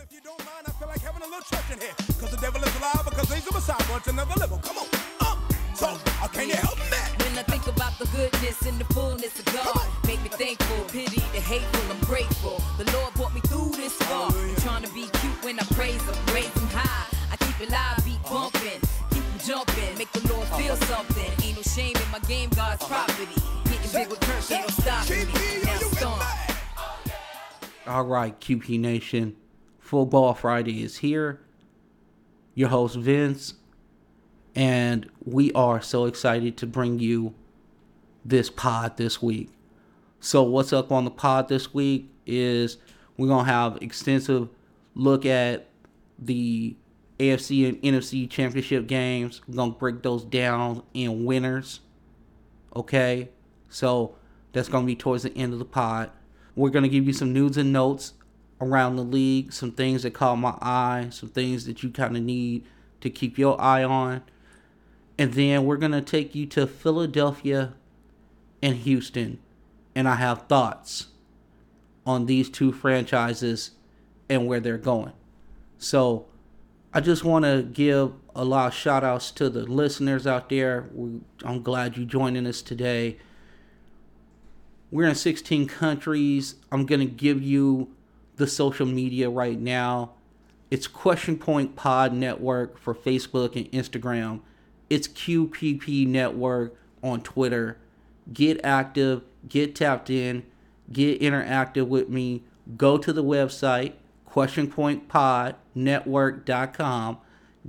if you don't mind, I feel like having a little church in here. Cause the devil is alive, because he's a messiah, but another level. Come on, up. So, uh, can you help me? When I think about the goodness and the fullness of God, make me thankful, pity the hateful, I'm grateful. The Lord brought me through this far. I'm trying to be cute when I praise Him, raise Him high. I keep it live, beat bumping, keep Him jumping, make the Lord feel something. Ain't no shame in my game, God's property. Getting big with Kirk, ain't no stopping me. Now storm. All right, QP Nation. Football Friday is here. Your host, Vince. And we are so excited to bring you this pod this week. So, what's up on the pod this week is we're going to have extensive look at the AFC and NFC championship games. We're going to break those down in winners. Okay? So, that's going to be towards the end of the pod. We're going to give you some news and notes around the league, some things that caught my eye, some things that you kind of need to keep your eye on. And then we're going to take you to Philadelphia and Houston. And I have thoughts on these two franchises and where they're going. So I just want to give a lot of shout outs to the listeners out there. I'm glad you joining us today. We're in 16 countries. I'm going to give you the social media right now. It's Question Point Pod Network for Facebook and Instagram. It's QPP Network on Twitter. Get active, get tapped in, get interactive with me. Go to the website, questionpointpodnetwork.com.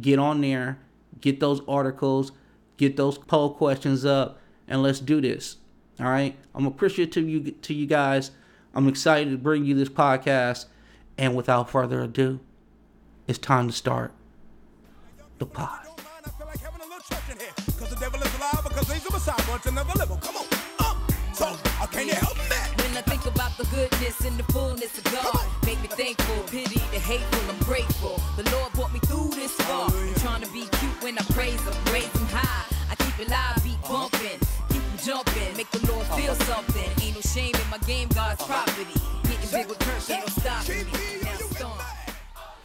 Get on there, get those articles, get those poll questions up, and let's do this. All right. I'm appreciative to you to you guys. I'm excited to bring you this podcast. And without further ado, it's time to start the pod. Don't mind, I feel like having a little church in here. Cause the devil is alive, because he's a messiah, but another level. Come on, up. So, can you help me? When I think about the goodness and the fullness of God, make me thankful, pity the hateful, I'm grateful. The Lord brought me through this far. I'm trying to be cute when I praise Him, raise Him high. I keep it live, beat bumping, keep Him jumping, make the Lord feel uh-huh. something. Shame in my game, God's property. Getting big with stopping me.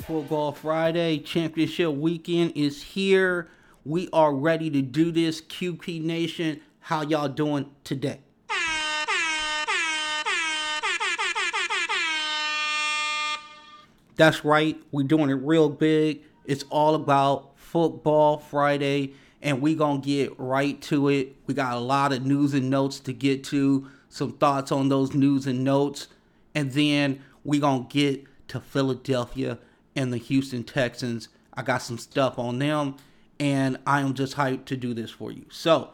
Football Friday championship weekend is here. We are ready to do this. QP Nation, how y'all doing today? That's right. We're doing it real big. It's all about football Friday, and we gonna get right to it. We got a lot of news and notes to get to, some thoughts on those news and notes, and then we gonna get to Philadelphia and the Houston Texans. I got some stuff on them, and I am just hyped to do this for you. So,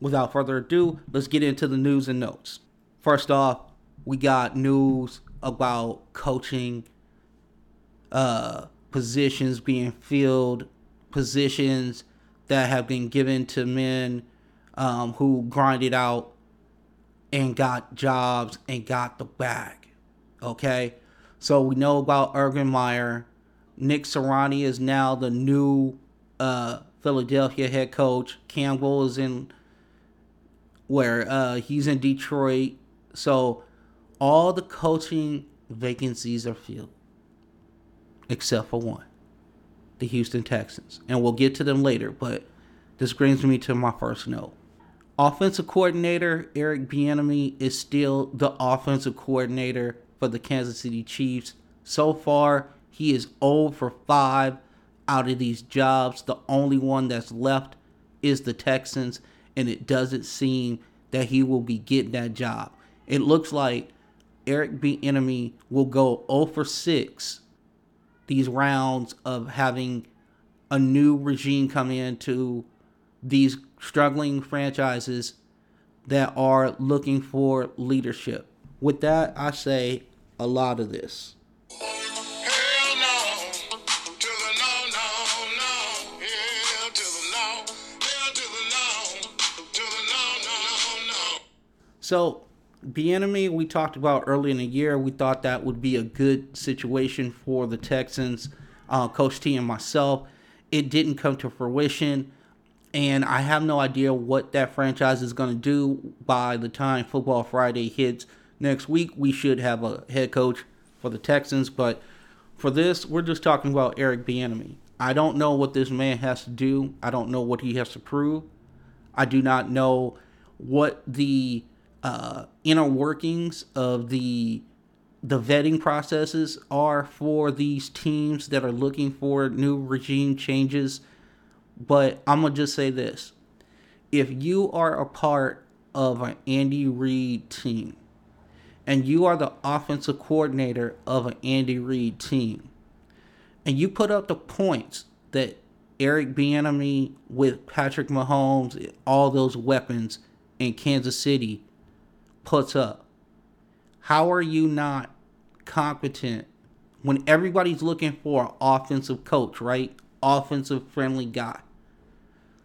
without further ado, let's get into the news and notes. First off, we got news about coaching uh, positions being filled, positions that have been given to men um, who grinded out and got jobs and got the bag. Okay, so we know about Urban Meyer. Nick Sirianni is now the new uh, Philadelphia head coach. Campbell is in where uh, he's in Detroit. So all the coaching vacancies are filled except for one the Houston Texans. And we'll get to them later, but this brings me to my first note. Offensive coordinator Eric Bieniemy is still the offensive coordinator for the Kansas City Chiefs. So far, he is 0 for 5 out of these jobs. The only one that's left is the Texans, and it doesn't seem that he will be getting that job. It looks like Eric Bieniemy will go 0 for 6 these rounds of having a new regime come into these struggling franchises that are looking for leadership. With that, I say a lot of this. So, the Bieniemy, we talked about early in the year. We thought that would be a good situation for the Texans, uh, Coach T and myself. It didn't come to fruition, and I have no idea what that franchise is going to do by the time Football Friday hits next week. We should have a head coach for the Texans, but For this, we're just talking about Eric Bieniemy. I don't know what this man has to do. I don't know what he has to prove. I do not know what the uh, inner workings of the the vetting processes are for these teams that are looking for new regime changes. But I'm gonna just say this: if you are a part of an Andy Reid team, and you are the offensive coordinator of an Andy Reid team, and you put up the points that Eric Bieniemy with Patrick Mahomes, all those weapons in Kansas City puts up, how are you not competent when everybody's looking for an offensive coach, right? Offensive friendly guy.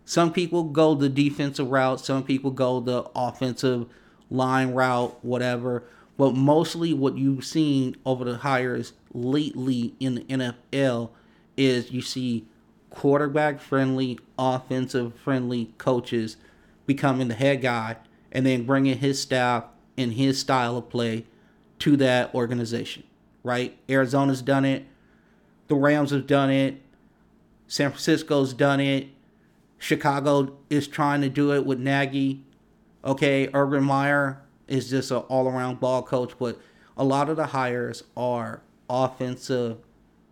Some people go the defensive route, some people go the offensive line route, whatever. But mostly what you've seen over the hires lately in the NFL is you see quarterback friendly, offensive friendly coaches becoming the head guy and then bringing his staff and his style of play to that organization, right? Arizona's done it. The Rams have done it. San Francisco's done it. Chicago is trying to do it with Nagy. Okay, Urban Meyer is just an all around ball coach, but a lot of the hires are offensive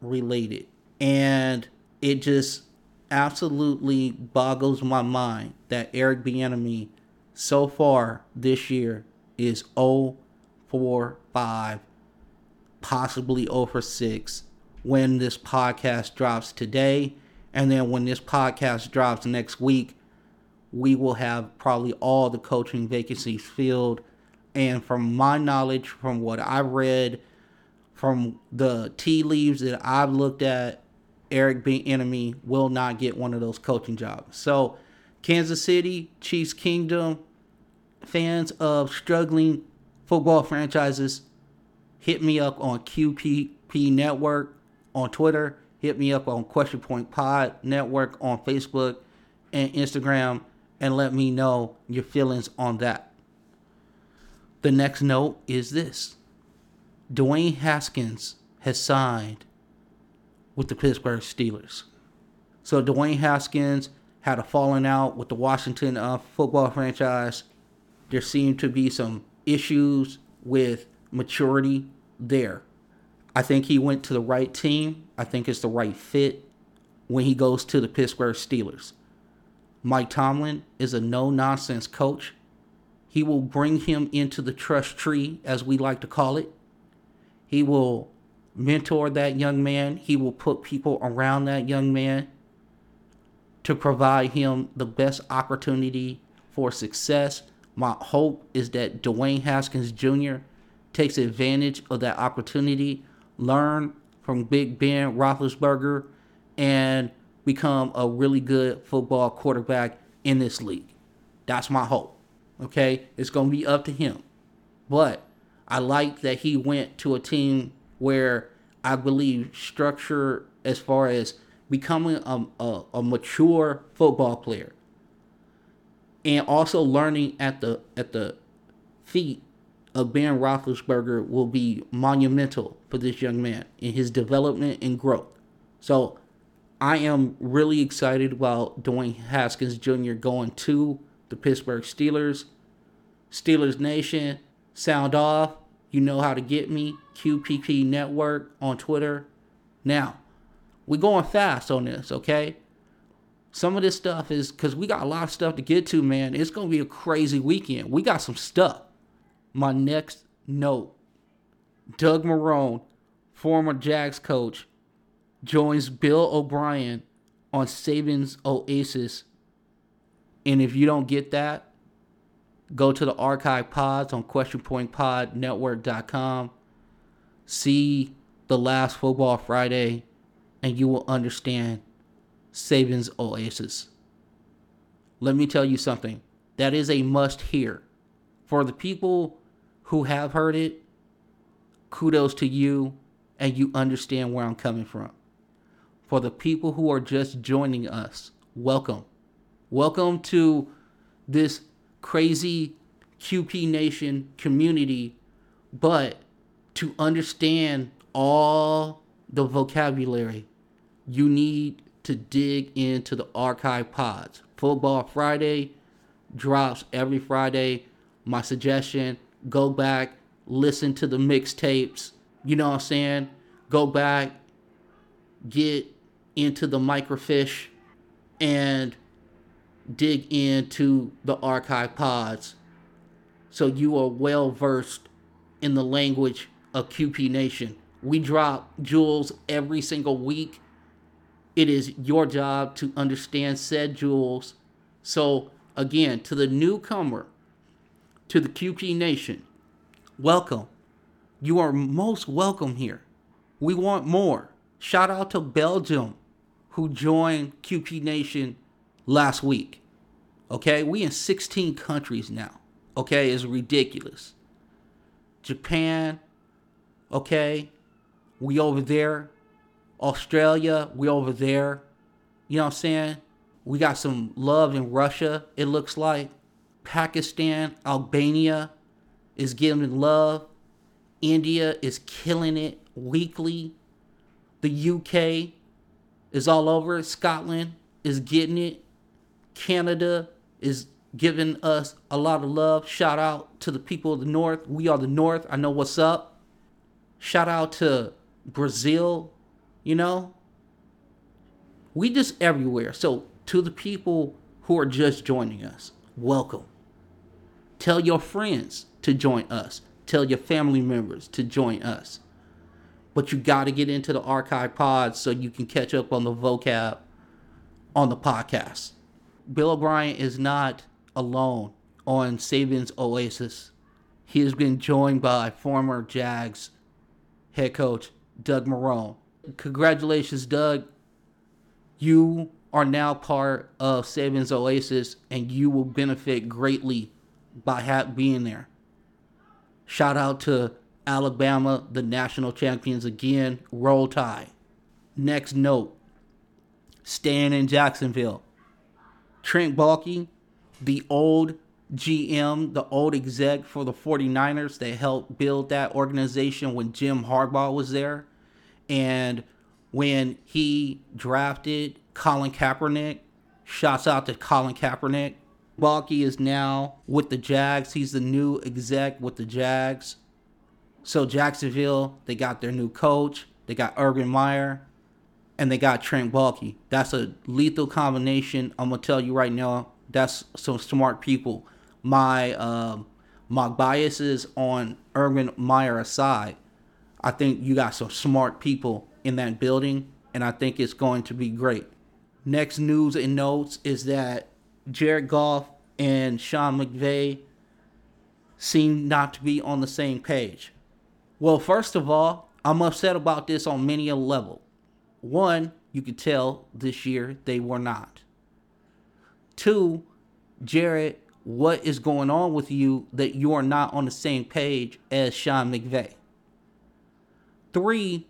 related. And it just absolutely boggles my mind that Eric Bieniemy so far this year is 0 4 5, possibly 0 for 6 when this podcast drops today. And then when this podcast drops next week, we will have probably all the coaching vacancies filled. And from my knowledge, from what I read, from the tea leaves that I've looked at, Eric Bieniemy will not get one of those coaching jobs. So, Kansas City, Chiefs Kingdom, fans of struggling football franchises, hit me up on QPP Network on Twitter. Hit me up on Question Point Pod Network on Facebook and Instagram and let me know your feelings on that. The next note is this Dwayne Haskins has signed with the Pittsburgh Steelers. So Dwayne Haskins had a falling out with the Washington uh, football franchise. There seemed to be some issues with maturity there. I think he went to the right team. I think it's the right fit when he goes to the Pittsburgh Steelers. Mike Tomlin is a no nonsense coach. He will bring him into the trust tree, as we like to call it. He will mentor that young man. He will put people around that young man to provide him the best opportunity for success. My hope is that Dwayne Haskins Jr. takes advantage of that opportunity, learn from Big Ben Roethlisberger, and become a really good football quarterback in this league. That's my hope. Okay, it's going to be up to him. But I like that he went to a team where I believe structure as far as becoming a, a, a mature football player and also learning at the at the feet of Ben Roethlisberger will be monumental for this young man in his development and growth. So I am really excited about Dwayne Haskins Jr. going to the Pittsburgh Steelers. Steelers Nation, sound off. You know how to get me. QPP Network on Twitter. Now, we're going fast on this, okay? Some of this stuff is because we got a lot of stuff to get to, man. It's going to be a crazy weekend. We got some stuff. My next note Doug Marrone, former Jags coach, joins Bill O'Brien on Saban's Oasis. And if you don't get that, go to the archive pods on questionpointpodnetwork.com. See the last Football Friday, and you will understand Saban's Oasis. Let me tell you something. That is a must hear. For the people who have heard it, kudos to you, and you understand where I'm coming from. For the people who are just joining us, welcome. Welcome to this crazy QP Nation community, but to understand all the vocabulary, you need to dig into the archive pods. Football Friday drops every Friday. My suggestion go back, listen to the mixtapes. You know what I'm saying? Go back, get into the microfiche, and dig into the archive pods so you are well versed in the language of QP Nation. We drop jewels every single week. It is your job to understand said jewels. So, again, to the newcomer, to the QP Nation, welcome. You are most welcome here. We want more. Shout out to Belgium, who joined QP Nation last week. Okay, we in 16 countries now. Okay, it's ridiculous. Japan, okay, we over there. Australia, we over there. You know what I'm saying? We got some love in Russia, it looks like. Pakistan, Albania is giving love. India is killing it weekly. The UK is all over. Scotland is getting it. Canada is giving us a lot of love. Shout out to the people of the North. We are the North. I know what's up. Shout out to Brazil, you know. We just everywhere. So to the people who are just joining us, welcome. Tell your friends to join us. Tell your family members to join us. But you got to get into the archive pods so you can catch up on the vocab on the podcast. Bill O'Brien is not alone on Saban's Oasis. He has been joined by former Jags head coach Doug Marrone. Congratulations, Doug. You are now part of Saban's Oasis and you will benefit greatly by ha- being there. Shout out to Alabama, the national champions again. Roll Tide. Next note staying in Jacksonville. Trent Baalke, the old GM, the old exec for the 49ers that helped build that organization when Jim Harbaugh was there. And when he drafted Colin Kaepernick, shouts out to Colin Kaepernick. Baalke is now with the Jags. He's the new exec with the Jags. So Jacksonville, they got their new coach. They got Urban Meyer and they got Trent Baalke. That's a lethal combination. I'm gonna tell you right now. That's some smart people. My um, my biases on Urban Meyer aside, I think you got some smart people in that building, and I think it's going to be great. Next news and notes is that Jared Goff and Sean McVay seem not to be on the same page. Well, first of all, I'm upset about this on many a level. One, you could tell this year they were not. Two, Jared, what is going on with you that you are not on the same page as Sean McVay? Three,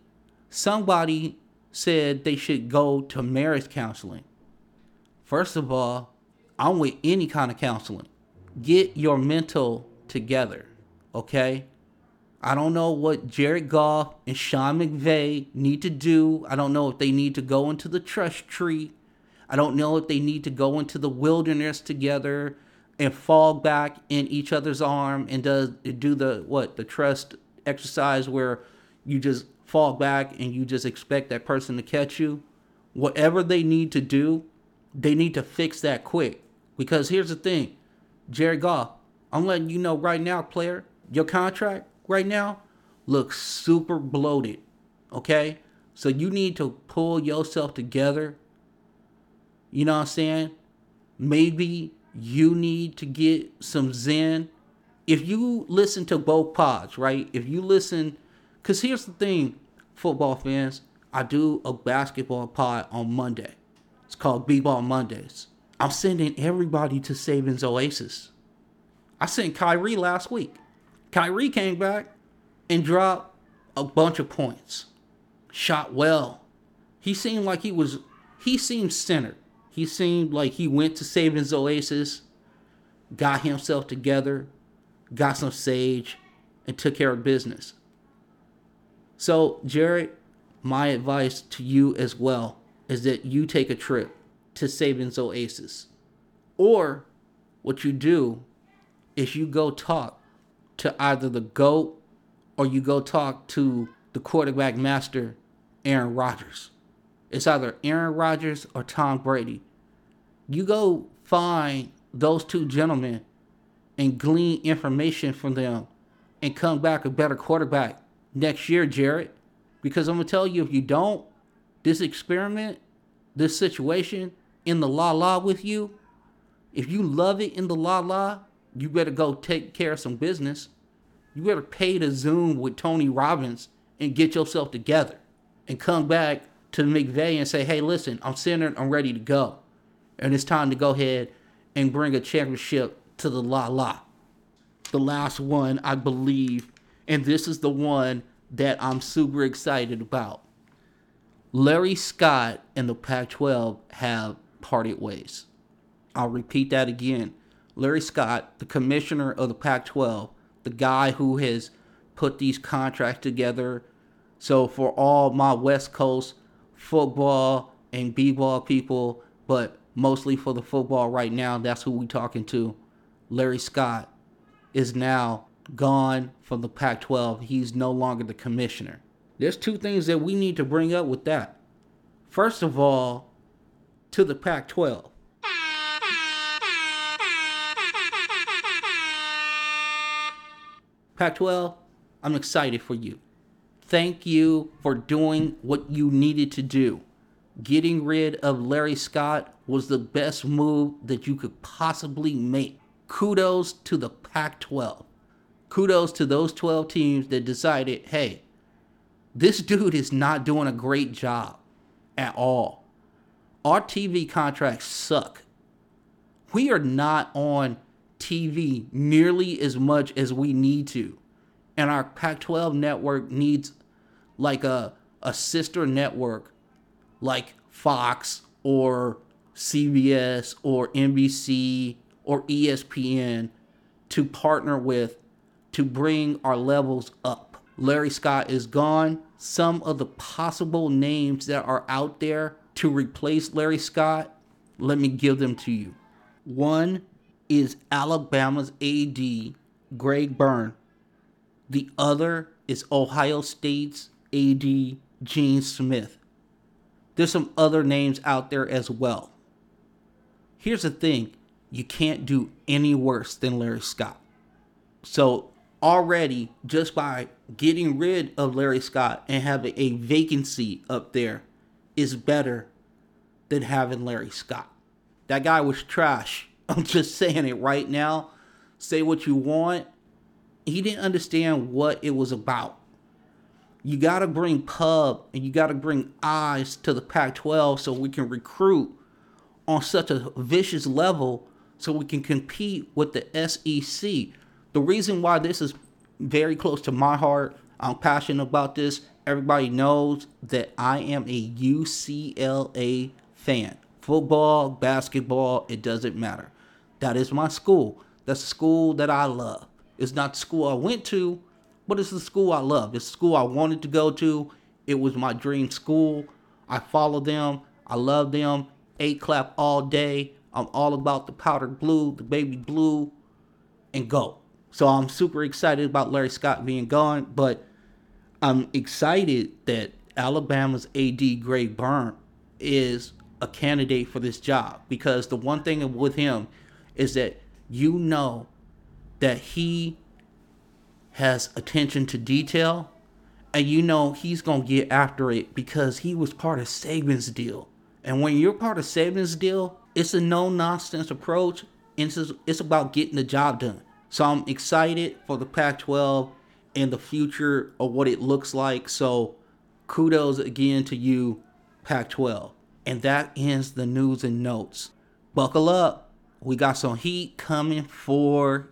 somebody said they should go to marriage counseling. First of all, I'm with any kind of counseling. Get your mental together, okay? I don't know what Jared Goff and Sean McVay need to do. I don't know if they need to go into the trust tree. I don't know if they need to go into the wilderness together and fall back in each other's arm and does do the what the trust exercise where you just fall back and you just expect that person to catch you. Whatever they need to do, they need to fix that quick. Because here's the thing, Jerry Goff, I'm letting you know right now, player, your contract right now looks super bloated. Okay? So you need to pull yourself together. You know what I'm saying? Maybe you need to get some zen. If you listen to both pods, right? If you listen, because here's the thing, football fans, I do a basketball pod on Monday. It's called B-Ball Mondays. I'm sending everybody to Saban's Oasis. I sent Kyrie last week. Kyrie came back and dropped a bunch of points. Shot well. He seemed like he was he seemed centered. He seemed like he went to Saban's Oasis, got himself together, got some sage, and took care of business. So, Jared, my advice to you as well is that you take a trip to Saban's Oasis. Or what you do is you go talk to either the GOAT or you go talk to the quarterback master, Aaron Rodgers. It's either Aaron Rodgers or Tom Brady. You go find those two gentlemen and glean information from them and come back a better quarterback next year, Jared. Because I'm going to tell you, if you don't, this experiment, this situation in the la la with you, if you love it in the la la, you better go take care of some business. You better pay to Zoom with Tony Robbins and get yourself together and come back to McVay and say, hey, listen, I'm centered, I'm ready to go. And it's time to go ahead and bring a championship to the La La. The last one, I believe, and this is the one that I'm super excited about. Larry Scott and the Pac 12 have parted ways. I'll repeat that again. Larry Scott, the commissioner of the Pac 12, the guy who has put these contracts together. So, for all my West Coast football and b ball people, but mostly for the football right now, that's who we're talking to. Larry Scott is now gone from the Pac 12. He's no longer the commissioner. There's two things that we need to bring up with that. First of all, to the Pac 12. Pac 12, I'm excited for you. Thank you for doing what you needed to do. Getting rid of Larry Scott was the best move that you could possibly make. Kudos to the Pac 12. Kudos to those 12 teams that decided hey, this dude is not doing a great job at all. Our TV contracts suck. We are not on TV nearly as much as we need to. And our Pac 12 network needs like a, a sister network like Fox or CBS or NBC or ESPN to partner with to bring our levels up. Larry Scott is gone. Some of the possible names that are out there to replace Larry Scott, let me give them to you. One is Alabama's AD, Greg Byrne. The other is Ohio State's AD, Gene Smith. There's some other names out there as well. Here's the thing you can't do any worse than Larry Scott. So, already, just by getting rid of Larry Scott and having a vacancy up there is better than having Larry Scott. That guy was trash. I'm just saying it right now. Say what you want. He didn't understand what it was about. You got to bring pub and you got to bring eyes to the Pac 12 so we can recruit on such a vicious level so we can compete with the SEC. The reason why this is very close to my heart, I'm passionate about this. Everybody knows that I am a UCLA fan. Football, basketball, it doesn't matter. That is my school. That's the school that I love. It's not the school I went to, but it's the school I love. It's the school I wanted to go to. It was my dream school. I follow them. I love them. A clap all day. I'm all about the powder blue, the baby blue, and go. So I'm super excited about Larry Scott being gone, but I'm excited that Alabama's AD Greg Byrne is a candidate for this job because the one thing with him is that you know that he has attention to detail and you know he's going to get after it because he was part of Saban's deal. And when you're part of Saban's deal, it's a no nonsense approach. It's, it's about getting the job done. So I'm excited for the Pac 12 and the future of what it looks like. So kudos again to you, Pac 12. And that ends the news and notes. Buckle up. We got some heat coming for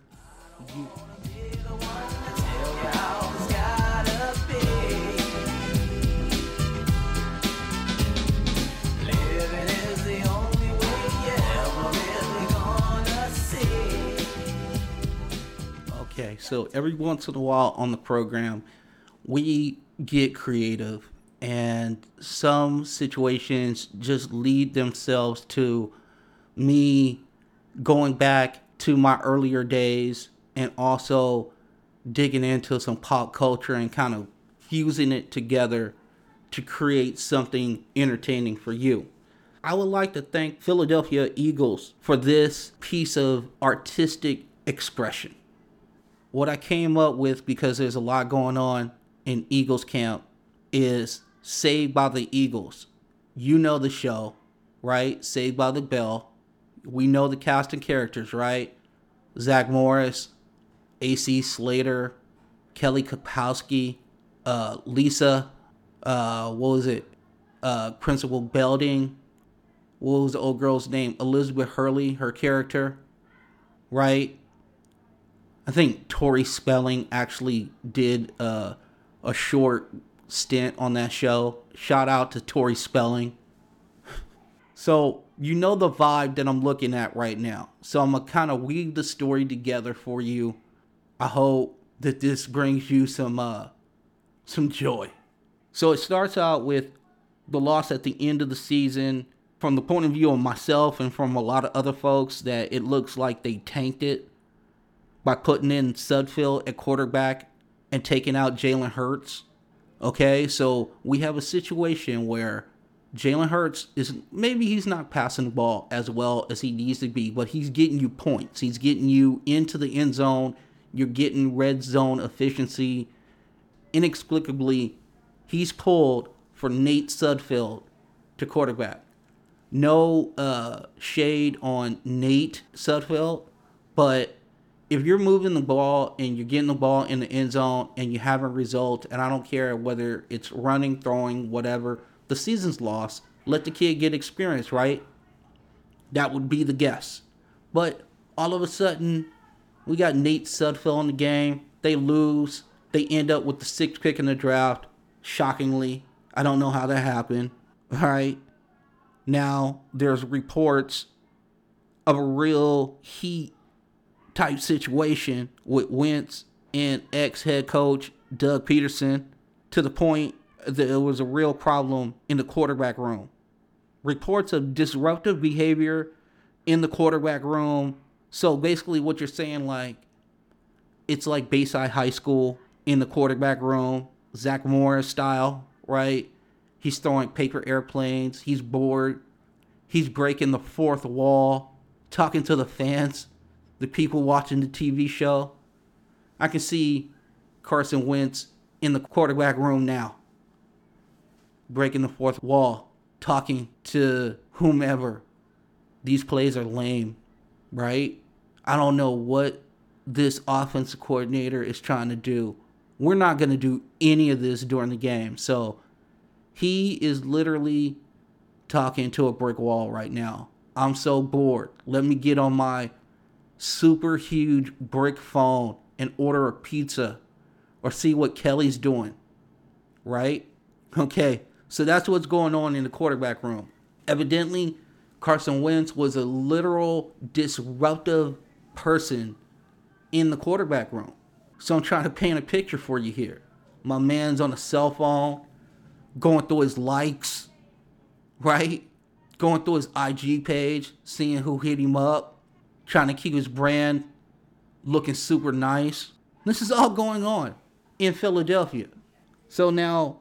you. So every once in a while on the program, we get creative and some situations just lead themselves to me going back to my earlier days and also digging into some pop culture and kind of fusing it together to create something entertaining for you. I would like to thank Philadelphia Eagles for this piece of artistic expression. What I came up with, because there's a lot going on in Eagles camp, is Saved by the Eagles. You know the show, right? Saved by the Bell. We know the cast and characters, right? Zach Morris, AC Slater, Kelly Kapowski, uh, Lisa, uh, what was it? Uh, Principal Belding. What was the old girl's name? Elizabeth Hurley, her character, right? I think Tori Spelling actually did uh, a short stint on that show. Shout out to Tori Spelling. So you know the vibe that I'm looking at right now. So I'm gonna kind of weave the story together for you. I hope that this brings you some uh some joy. So it starts out with the loss at the end of the season. From the point of view of myself and from a lot of other folks, that it looks like they tanked it by putting in Sudfeld at quarterback and taking out Jalen Hurts. Okay, so we have a situation where Jalen Hurts is maybe he's not passing the ball as well as he needs to be, but he's getting you points. He's getting you into the end zone. You're getting red zone efficiency. Inexplicably, he's pulled for Nate Sudfeld to quarterback. No uh, shade on Nate Sudfeld, but if you're moving the ball and you're getting the ball in the end zone and you have a result, and I don't care whether it's running, throwing, whatever, the season's lost. Let the kid get experience, right? That would be the guess. But all of a sudden, we got Nate Sudfeld in the game. They lose. They end up with the sixth pick in the draft. Shockingly, I don't know how that happened. All right. Now, there's reports of a real heat type situation with Wentz and ex head coach Doug Pederson to the point that it was a real problem in the quarterback room. Reports of disruptive behavior in the quarterback room. So basically, what you're saying, like, it's like Bayside High School in the quarterback room, Zach Morris style, right? He's throwing paper airplanes. He's bored. He's breaking the fourth wall, talking to the fans, the people watching the TV show. I can see Carson Wentz in the quarterback room now breaking the fourth wall, talking to whomever. These plays are lame, right? I don't know what this offensive coordinator is trying to do. We're not going to do any of this during the game. So he is literally talking to a brick wall right now. I'm so bored. Let me get on my super huge brick phone and order a pizza or see what Kelly's doing. Right? Okay. So that's what's going on in the quarterback room. Evidently, Carson Wentz was a literal disruptive person in the quarterback room. So I'm trying to paint a picture for you here. My man's on a cell phone, going through his likes, right? Going through his IG page, seeing who hit him up, trying to keep his brand looking super nice. This is all going on in Philadelphia. So now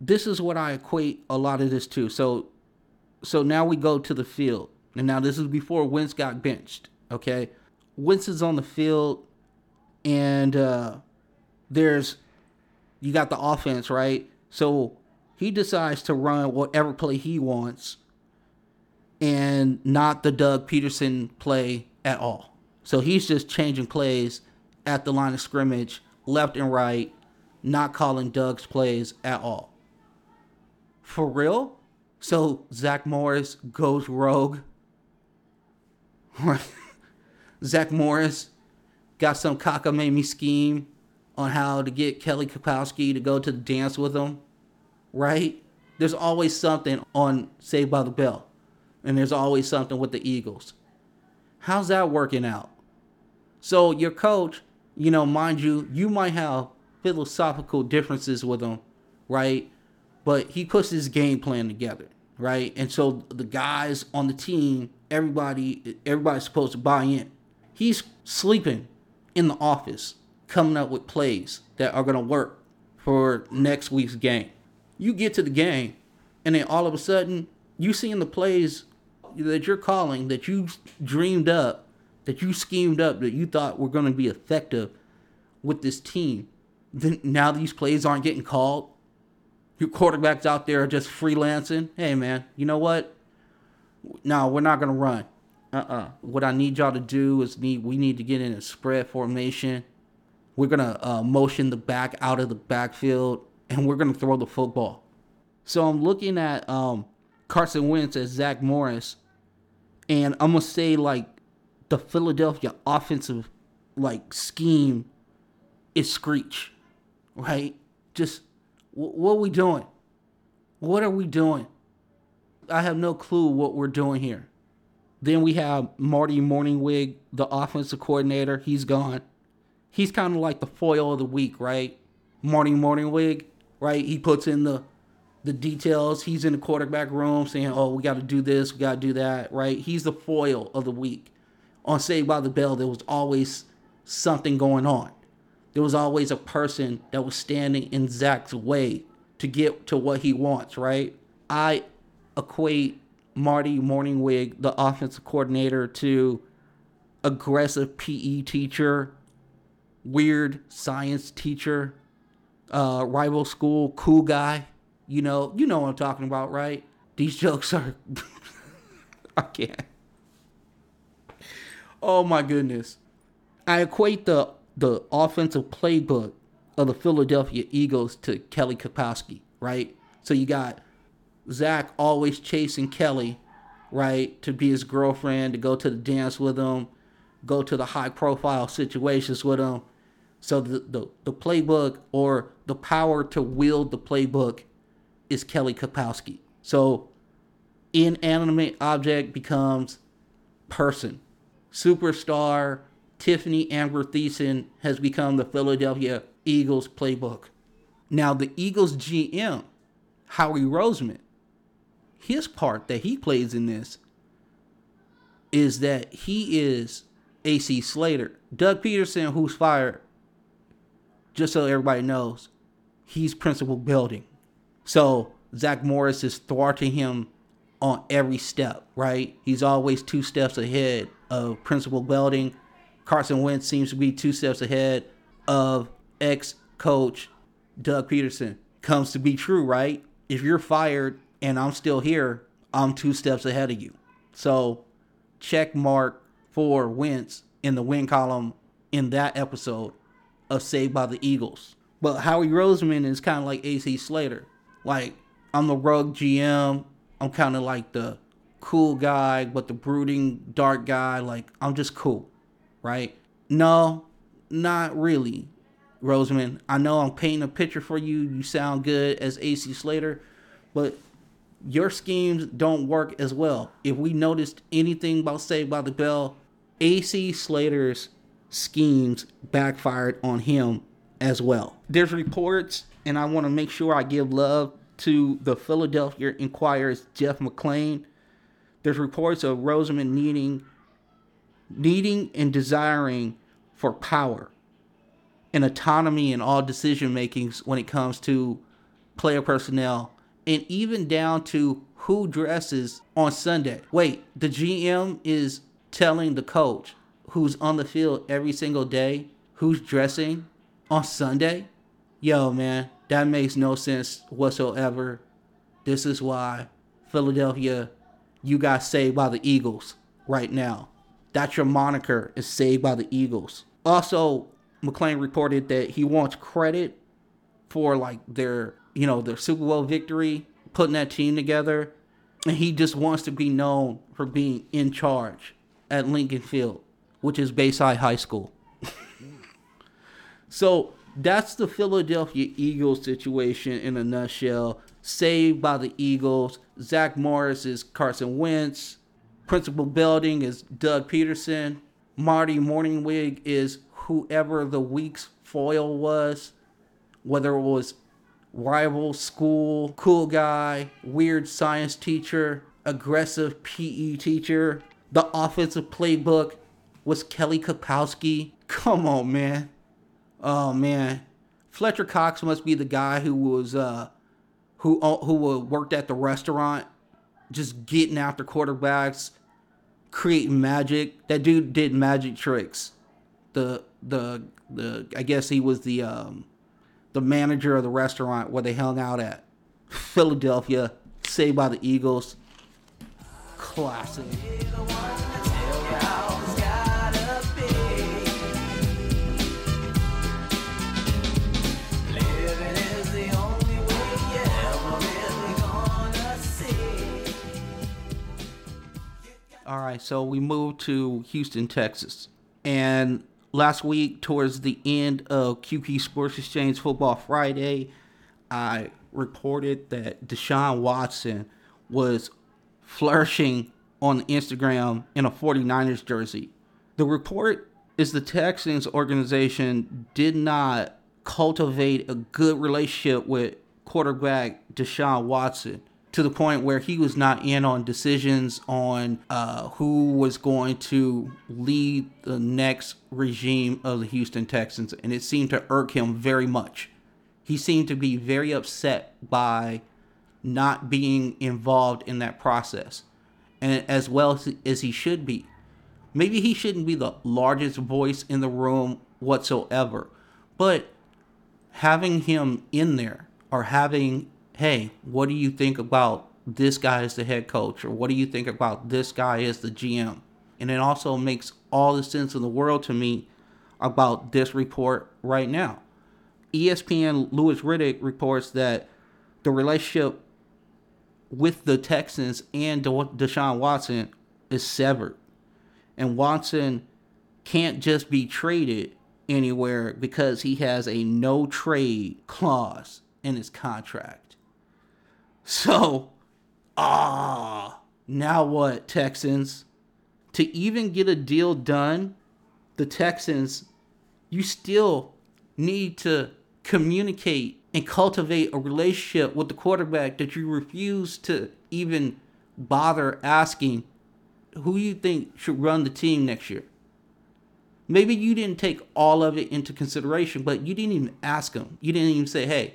this is what I equate a lot of this to. So so now we go to the field. And now this is before Wentz got benched. Okay. Wentz is on the field and uh there's you got the offense, right? So he decides to run whatever play he wants and not the Doug Pederson play at all. So he's just changing plays at the line of scrimmage, left and right, not calling Doug's plays at all. For real? So Zach Morris goes rogue. Zach Morris got some cockamamie scheme on how to get Kelly Kapowski to go to the dance with him, right? There's always something on Saved by the Bell, and there's always something with the Eagles. How's that working out? So your coach, you know, mind you, you might have philosophical differences with him, right? but he puts his game plan together, right? And so the guys on the team, everybody, everybody's supposed to buy in. He's sleeping in the office, coming up with plays that are gonna work for next week's game. You get to the game, and then all of a sudden, you seeing the plays that you're calling that you dreamed up, that you schemed up, that you thought were going to be effective with this team. Then now these plays aren't getting called. Your quarterbacks out there are just freelancing. Hey man, you know what? No, we're not gonna run. Uh-uh. What I need y'all to do is need we need to get in a spread formation. We're gonna uh, motion the back out of the backfield, and we're gonna throw the football. So I'm looking at um, Carson Wentz as Zach Morris, and I'm gonna say like the Philadelphia offensive like scheme is screech, right? Just wh- what are we doing? What are we doing? I have no clue what we're doing here. Then we have Marty Mornhinweg, the offensive coordinator. He's gone. He's kind of like the foil of the week, right? Marty Mornhinweg, right? He puts in the the details. He's in the quarterback room saying, "Oh, we got to do this, we got to do that," right? He's the foil of the week. On Saved by the Bell, there was always something going on. There was always a person that was standing in Zach's way to get to what he wants, right? I equate Marty Mornhinweg, the offensive coordinator, to aggressive PE teacher, weird science teacher, uh, rival school cool guy. You know, you know what I'm talking about, right? These jokes are I can't. Oh my goodness. I equate the the offensive playbook of the Philadelphia Eagles to Kelly Kapowski, right? So you got Zach always chasing Kelly, right, to be his girlfriend, to go to the dance with him, go to the high profile situations with him. So the, the, the playbook or the power to wield the playbook is Kelly Kapowski. So inanimate object becomes person. Superstar Tiffani Amber Thiessen has become the Philadelphia Eagles playbook. Now the Eagles GM, Howie Roseman, his part that he plays in this is that he is AC Slater. Doug Pederson, who's fired, just so everybody knows, he's principal Belding. So Zach Morris is thwarting him on every step, right? He's always two steps ahead of principal Belding. Carson Wentz seems to be two steps ahead of ex coach Doug Pederson. Comes to be true, right? If you're fired and I'm still here, I'm two steps ahead of you. So check mark for Wentz in the win column in that episode of Saved by the Eagles. But Howie Roseman is kind of like AC Slater. Like, I'm the rug GM. I'm kind of like the cool guy, but the brooding, dark guy. Like, I'm just cool, right? No, not really, Roseman. I know I'm painting a picture for you. You sound good as AC Slater, but your schemes don't work as well. If we noticed anything about Saved by the Bell, AC Slater's schemes backfired on him as well. There's reports, and I want to make sure I give love to the Philadelphia Inquirer's Jeff McLane. There's reports of Roseman needing, needing and desiring for power and autonomy in all decision makings when it comes to player personnel and even down to who dresses on Sunday. Wait, the GM is telling the coach who's on the field every single day who's dressing on Sunday? Yo, man, that makes no sense whatsoever. This is why Philadelphia, you got saved by the Eagles right now. That's your moniker is saved by the Eagles. Also, McLane reported that he wants credit for like their, you know, their Super Bowl victory, putting that team together. And he just wants to be known for being in charge at Lincoln Field, which is Bayside High School. so that's the Philadelphia Eagles situation in a nutshell. Saved by the Eagles. Zach Morris is Carson Wentz. Principal Belding is Doug Pederson. Marty Mornhinweg is whoever the week's foil was, whether it was rival school, cool guy, weird science teacher, aggressive PE teacher. The offensive playbook was Kelly Kapowski. Come on, man. Oh man, Fletcher Cox must be the guy who was uh who uh, who worked at the restaurant, just getting after quarterbacks, creating magic. That dude did magic tricks. The the the I guess he was the um the manager of the restaurant where they hung out at. Philadelphia, saved by the Eagles. Classic. All right, so we moved to Houston, Texas. And last week, towards the end of QP Sports Exchange Football Friday, I reported that Deshaun Watson was flourishing on Instagram in a 49ers jersey. The report is the Texans organization did not cultivate a good relationship with quarterback Deshaun Watson to the point where he was not in on decisions on uh, who was going to lead the next regime of the Houston Texans, and it seemed to irk him very much. He seemed to be very upset by not being involved in that process, and as well as he should be. Maybe he shouldn't be the largest voice in the room whatsoever, but having him in there or having hey, what do you think about this guy as the head coach? Or what do you think about this guy as the GM? And it also makes all the sense in the world to me about this report right now. ESPN Louis Riddick reports that the relationship with the Texans and Deshaun Watson is severed. And Watson can't just be traded anywhere because he has a no trade clause in his contract. So, ah, now what, Texans? To even get a deal done, the Texans, you still need to communicate and cultivate a relationship with the quarterback that you refuse to even bother asking who you think should run the team next year. Maybe you didn't take all of it into consideration, but you didn't even ask him. You didn't even say, "Hey,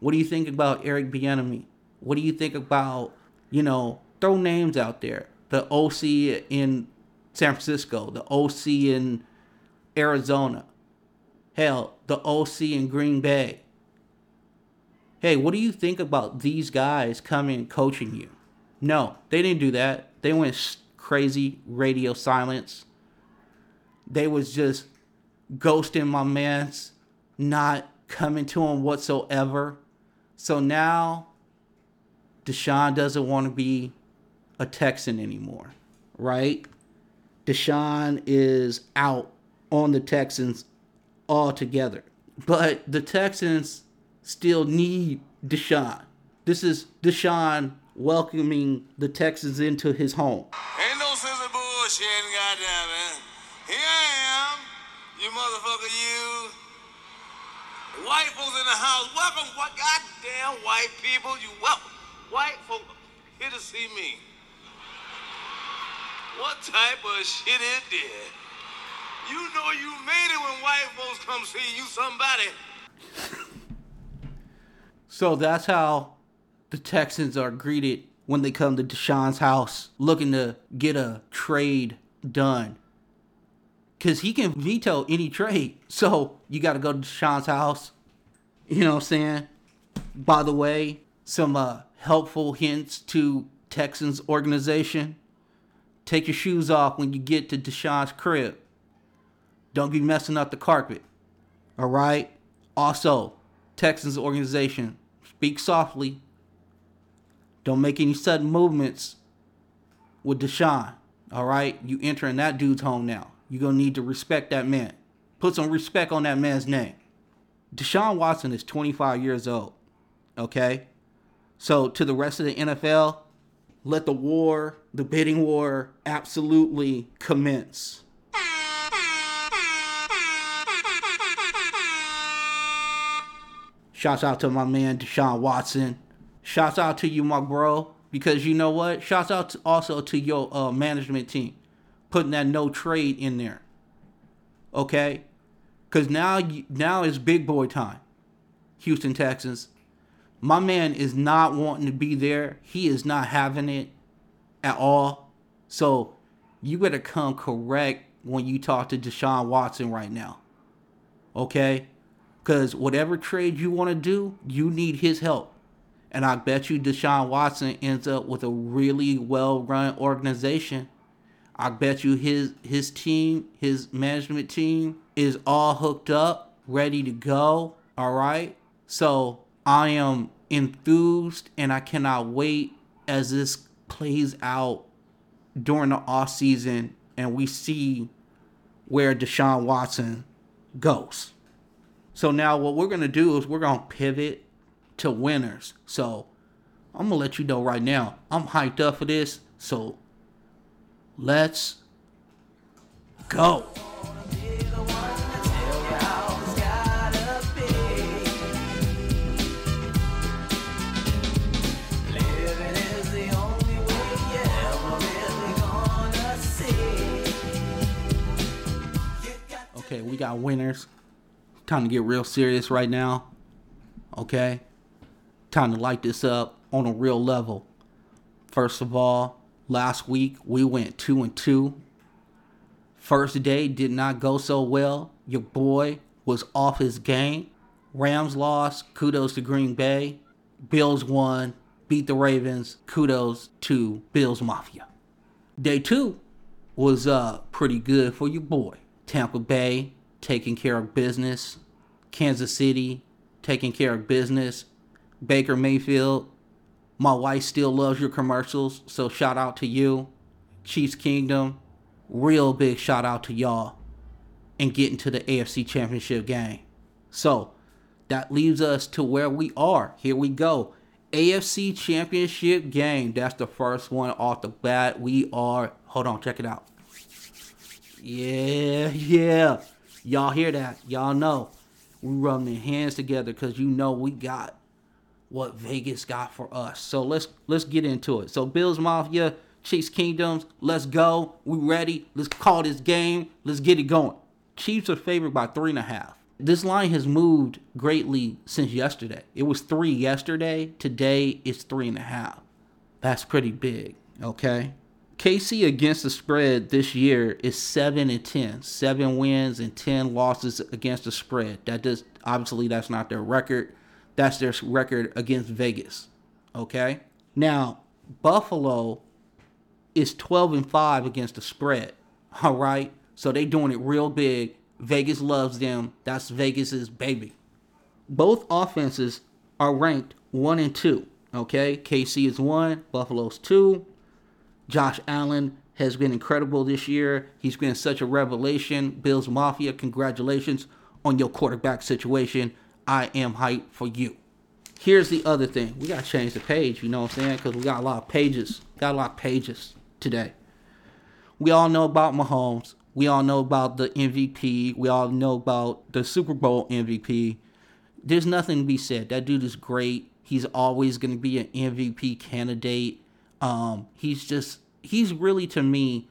what do you think about Eric Bieniemy? What do you think about, you know, throw names out there. The OC in San Francisco, the OC in Arizona. Hell, the OC in Green Bay. Hey, what do you think about these guys coming and coaching you? No, they didn't do that. They went crazy radio silence. They was just ghosting my man's, not coming to him whatsoever. So now Deshaun doesn't want to be a Texan anymore, right? Deshaun is out on the Texans altogether. But the Texans still need Deshaun. This is Deshaun welcoming the Texans into his home. Ain't no sense of bullshitting, goddamn man. Here I am, you motherfucker, you. White folks in the house, welcome, what goddamn white people, you welcome white folk here to see me. What type of shit is did? You know you made it when white folks come see you somebody. So that's how the Texans are greeted when they come to Deshaun's house looking to get a trade done. Cause he can veto any trade. So you gotta go to Deshaun's house. You know what I'm saying? By the way, some uh helpful hints to Texans organization. Take your shoes off when you get to Deshaun's crib. Don't be messing up the carpet. All right? Also, Texans organization, speak softly. Don't make any sudden movements with Deshaun. All right? You entering that dude's home now. You're going to need to respect that man. Put some respect on that man's name. Deshaun Watson is 25 years old. Okay? So to the rest of the NFL, let the war, the bidding war, absolutely commence. Shouts out to my man Deshaun Watson. Shouts out to you, my bro. Because you know what? Shouts out to, also to your uh, management team, putting that no trade in there. Okay, because now now it's big boy time. Houston Texans. My man is not wanting to be there. He is not having it at all. So you better come correct when you talk to Deshaun Watson right now. Okay? Because whatever trade you want to do, you need his help. And I bet you Deshaun Watson ends up with a really well run organization. I bet you his his team, his management team is all hooked up, ready to go. All right. So I am enthused and I cannot wait as this plays out during the off season and we see where Deshaun Watson goes. So now what we're gonna do is we're gonna pivot to winners. So I'm gonna let you know right now. I'm hyped up for this. So let's go. Okay, we got winners. Time to get real serious right now. Okay? Time to light this up on a real level. First of all, last week we went 2 and 2. First day did not go so well. Your boy was off his game. Rams lost. Kudos to Green Bay. Bills won. Beat the Ravens. Kudos to Bills Mafia. Day 2 was uh pretty good for your boy. Tampa Bay taking care of business, Kansas City taking care of business, Baker Mayfield. My wife still loves your commercials, so shout out to you. Chiefs Kingdom, real big shout out to y'all and getting to the AFC Championship game. So that leaves us to where we are. Here we go. AFC Championship game. That's the first one off the bat. We are, hold on, check it out. Yeah, yeah. Y'all hear that? Y'all know. We rubbing their hands together because you know we got what Vegas got for us. So let's let's get into it. So Bills Mafia, Chiefs Kingdoms, let's go. We ready. Let's call this game. Let's get it going. Chiefs are favored by three and a half. This line has moved greatly since yesterday. It was three yesterday. Today it's three and a half. That's pretty big. Okay. KC against the spread this year is seven and 10. Seven wins and ten losses against the spread. That does obviously that's not their record. That's their record against Vegas. Okay? Now, Buffalo is 12 and 5 against the spread. All right? So they doing it real big. Vegas loves them. That's Vegas's baby. Both offenses are ranked 1 and 2. Okay? KC is 1, Buffalo's 2. Josh Allen has been incredible this year. He's been such a revelation. Bills Mafia, congratulations on your quarterback situation. I am hyped for you. Here's the other thing. We got to change the page, you know what I'm saying? Because we got a lot of pages. Got a lot of pages today. We all know about Mahomes. We all know about the MVP. We all know about the Super Bowl MVP. There's nothing to be said. That dude is great. He's always going to be an MVP candidate. Um, he's just he's really to me,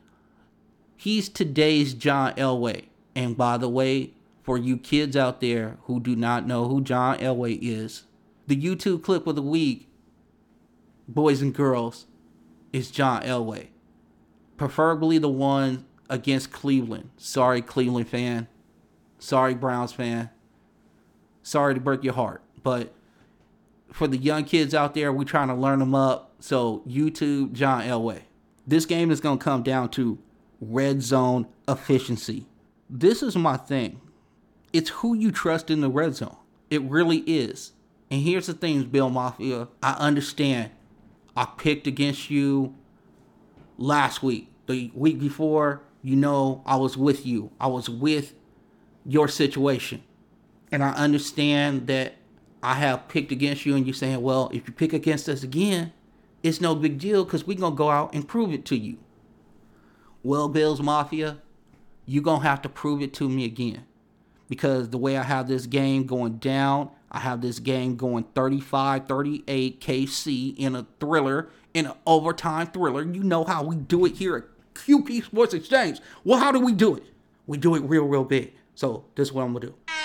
he's today's John Elway. And by the way, for you kids out there who do not know who John Elway is, the YouTube clip of the week, boys and girls, is John Elway. Preferably the one against Cleveland. Sorry, Cleveland fan. Sorry, Browns fan. Sorry to break your heart. But for the young kids out there, we're trying to learn them up. So YouTube, John Elway. This game is going to come down to red zone efficiency. This is my thing. It's who you trust in the red zone. It really is. And here's the things, Bill Mafia. I understand. I picked against you last week. The week before, you know, I was with you. I was with your situation. And I understand that I have picked against you and you're saying, well, if you pick against us again, it's no big deal because we're going to go out and prove it to you. Well, Bills Mafia, you're going to have to prove it to me again. Because the way I have this game going down, I have this game going 35 38 KC in a thriller, in an overtime thriller. You know how we do it here at QP Sports Exchange. Well, how do we do it? We do it real, real big. So, this is what I'm going to do.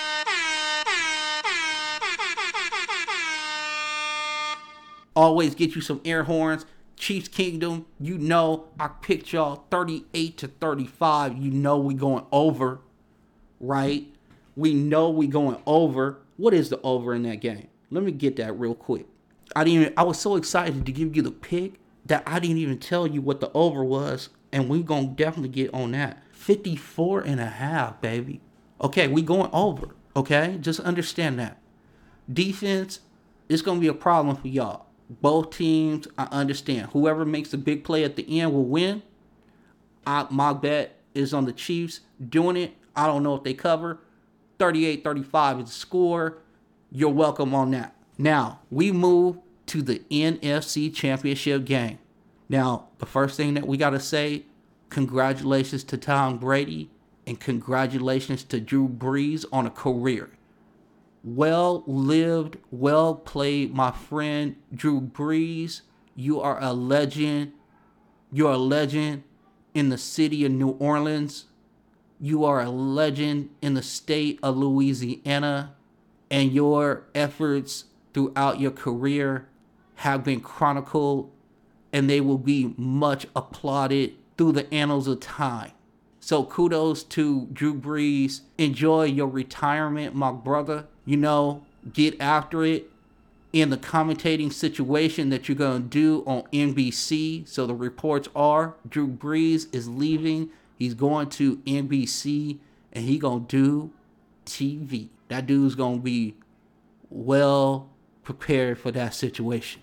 Always get you some air horns. Chiefs Kingdom, you know I picked y'all 38 to 35. You know we going over, right? We know we going over. What is the over in that game? Let me get that real quick. I didn't even, I was so excited to give you the pick that I didn't even tell you what the over was, and we gonna definitely get on that. 54 and a half, baby. Okay, we going over. Okay, just understand that. Defense is gonna be a problem for y'all. Both teams, I understand. Whoever makes the big play at the end will win. I, my bet is on the Chiefs doing it. I don't know if they cover. 38 35 is the score. You're welcome on that. Now, we move to the NFC Championship game. Now, the first thing that we got to say congratulations to Tom Brady and congratulations to Drew Brees on a career. Well lived, well played, my friend Drew Brees. You are a legend. You're a legend in the city of New Orleans. You are a legend in the state of Louisiana. And your efforts throughout your career have been chronicled and they will be much applauded through the annals of time. So kudos to Drew Brees. Enjoy your retirement, my brother you know, get after it in the commentating situation that you're going to do on NBC. So the reports are Drew Brees is leaving. He's going to NBC and he going to do TV. That dude's going to be well prepared for that situation.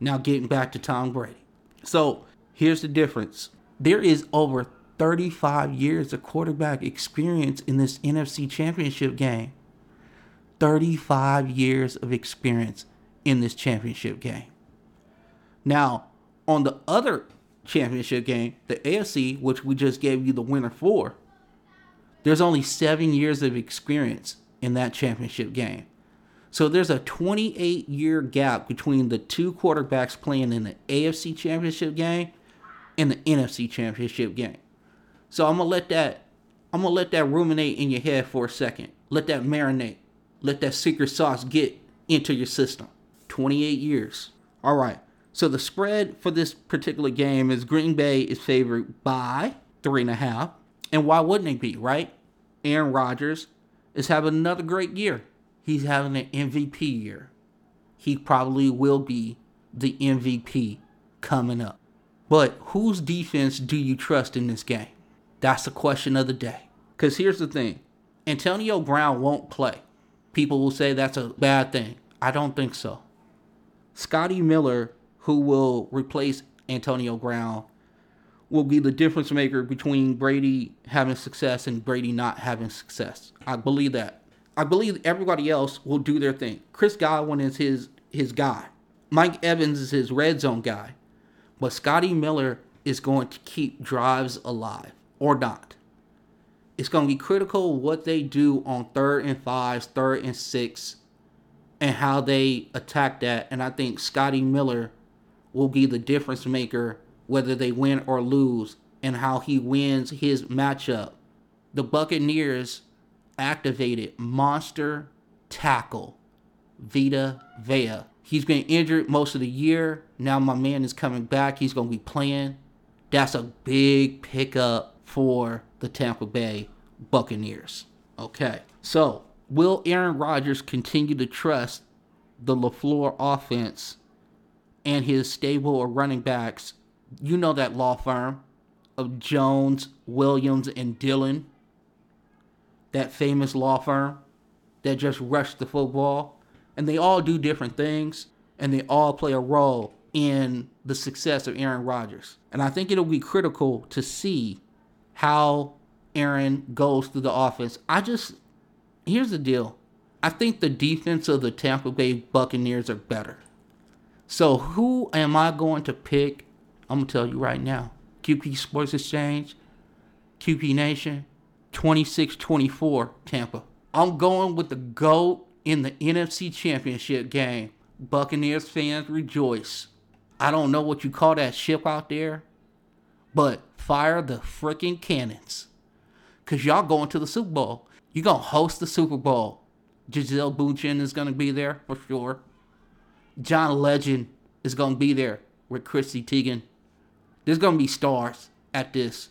Now getting back to Tom Brady. So here's the difference. There is over 35 years of quarterback experience in this NFC championship game. 35 years of experience in this championship game. Now, on the other championship game, the AFC, which we just gave you the winner for, there's only seven years of experience in that championship game. So there's a 28 year gap between the two quarterbacks playing in the AFC championship game and the NFC championship game. So I'm gonna let that I'm gonna let that ruminate in your head for a second. Let that marinate. Let that secret sauce get into your system. 28 years. All right. So the spread for this particular game is Green Bay is favored by three and a half. And why wouldn't it be, right? Aaron Rodgers is having another great year. He's having an MVP year. He probably will be the MVP coming up. But whose defense do you trust in this game? That's the question of the day. Because here's the thing Antonio Brown won't play people will say that's a bad thing. I don't think so. Scotty Miller, who will replace Antonio Brown, will be the difference maker between Brady having success and Brady not having success. I believe that. I believe everybody else will do their thing. Chris Godwin is his his guy. Mike Evans is his red zone guy. But Scotty Miller is going to keep drives alive or not it's going to be critical what they do on third and fives, third and six, and how they attack that. And I think Scotty Miller will be the difference maker whether they win or lose and how he wins his matchup. The Buccaneers activated monster tackle Vita Vea. He's been injured most of the year. Now my man is coming back. He's going to be playing. That's a big pickup for the Tampa Bay Buccaneers. Okay, so will Aaron Rodgers continue to trust the LaFleur offense and his stable of running backs? You know that law firm of Jones, Williams, and Dillon. That famous law firm that just rushed the football. And they all do different things, and they all play a role in the success of Aaron Rodgers. And I think it'll be critical to see how Aaron goes through the offense. I just here's the deal. I think the defense of the Tampa Bay Buccaneers are better. So who am I going to pick? I'm gonna tell you right now. QP Sports Exchange, QP Nation, 26-24 Tampa. I'm going with the GOAT in the NFC Championship game. Buccaneers fans rejoice. I don't know what you call that ship out there, but fire the freaking cannons. Cause y'all going to the Super Bowl. You gonna host the Super Bowl. Gisele Bündchen is gonna be there for sure. John Legend is gonna be there with Chrissy Teigen. There's gonna be stars at this,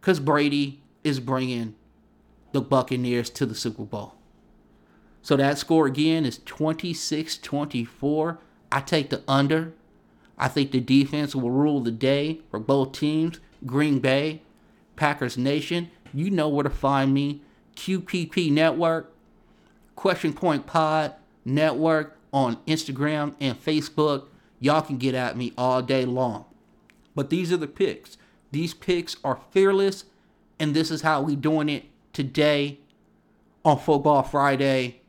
cause Brady is bringing the Buccaneers to the Super Bowl. So that score again is 26-24. I take the under. I think the defense will rule the day for both teams. Green Bay, Packers Nation, you know where to find me. QPP Network, Question Point Pod Network on Instagram and Facebook. Y'all can get at me all day long. But these are the picks. These picks are fearless, and this is how we doing it today on Football Friday.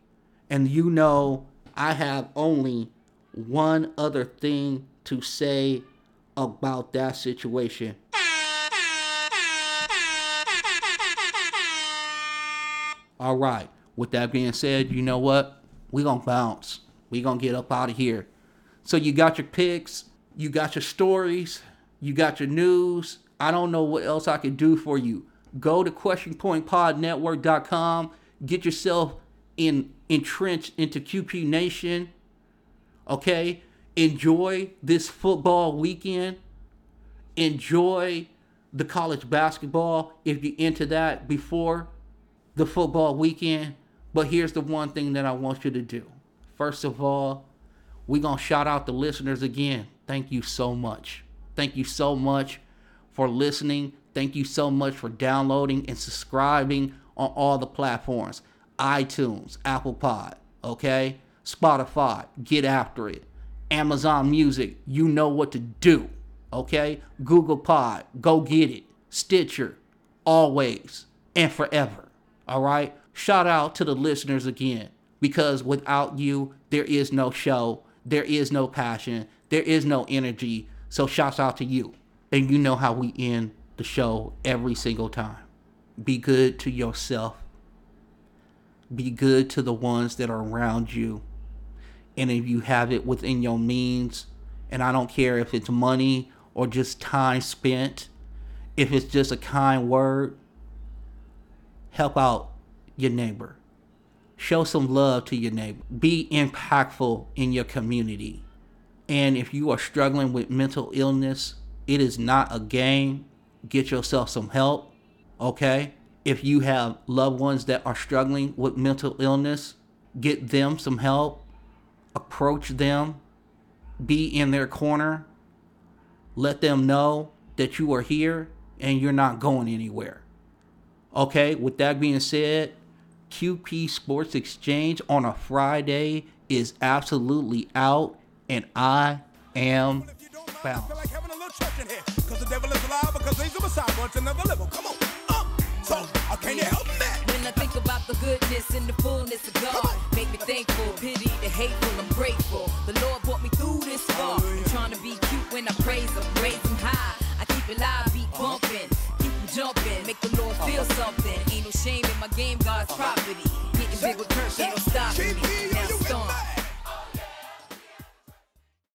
And you know, I have only one other thing to say about that situation. All right. With that being said, you know what? We gonna bounce. We gonna get up out of here. So you got your picks, you got your stories, you got your news. I don't know what else I can do for you. Go to questionpointpodnetwork.com. Get yourself in entrenched into QP Nation. Okay? Enjoy this football weekend. Enjoy the college basketball if you're into that before the football weekend. But here's the one thing that I want you to do. First of all, we're going to shout out the listeners again. Thank you so much. Thank you so much for listening. Thank you so much for downloading and subscribing on all the platforms iTunes, Apple Pod, okay? Spotify, get after it. Amazon Music, you know what to do, okay? Google Pod, go get it. Stitcher, always and forever, all right? Shout out to the listeners again because without you, there is no show, there is no passion, there is no energy. So, shouts out to you. And you know how we end the show every single time. Be good to yourself be good to the ones that are around you. And if you have it within your means, and I don't care if it's money or just time spent, if it's just a kind word, help out your neighbor. Show some love to your neighbor. Be impactful in your community. And if you are struggling with mental illness, it is not a game. Get yourself some help, okay? If you have loved ones that are struggling with mental illness, get them some help, approach them, be in their corner, let them know that you are here and you're not going anywhere. Okay, with that being said, QP Sports Exchange on a Friday is absolutely out, and I am bound. Cause the devil is alive because another level. Come on. Uh, so, uh, can you help me? I think about the goodness and the fullness of God, make me thankful, pity the hateful, I'm grateful. The Lord brought me through this far. Oh, I'm trying to be cute when I praise him, raise him high. I keep it live, beat bumping, keep him jumping, make the Lord feel uh-huh. something. Ain't no shame in my game, God's property. Getting big with ain't no stopping me.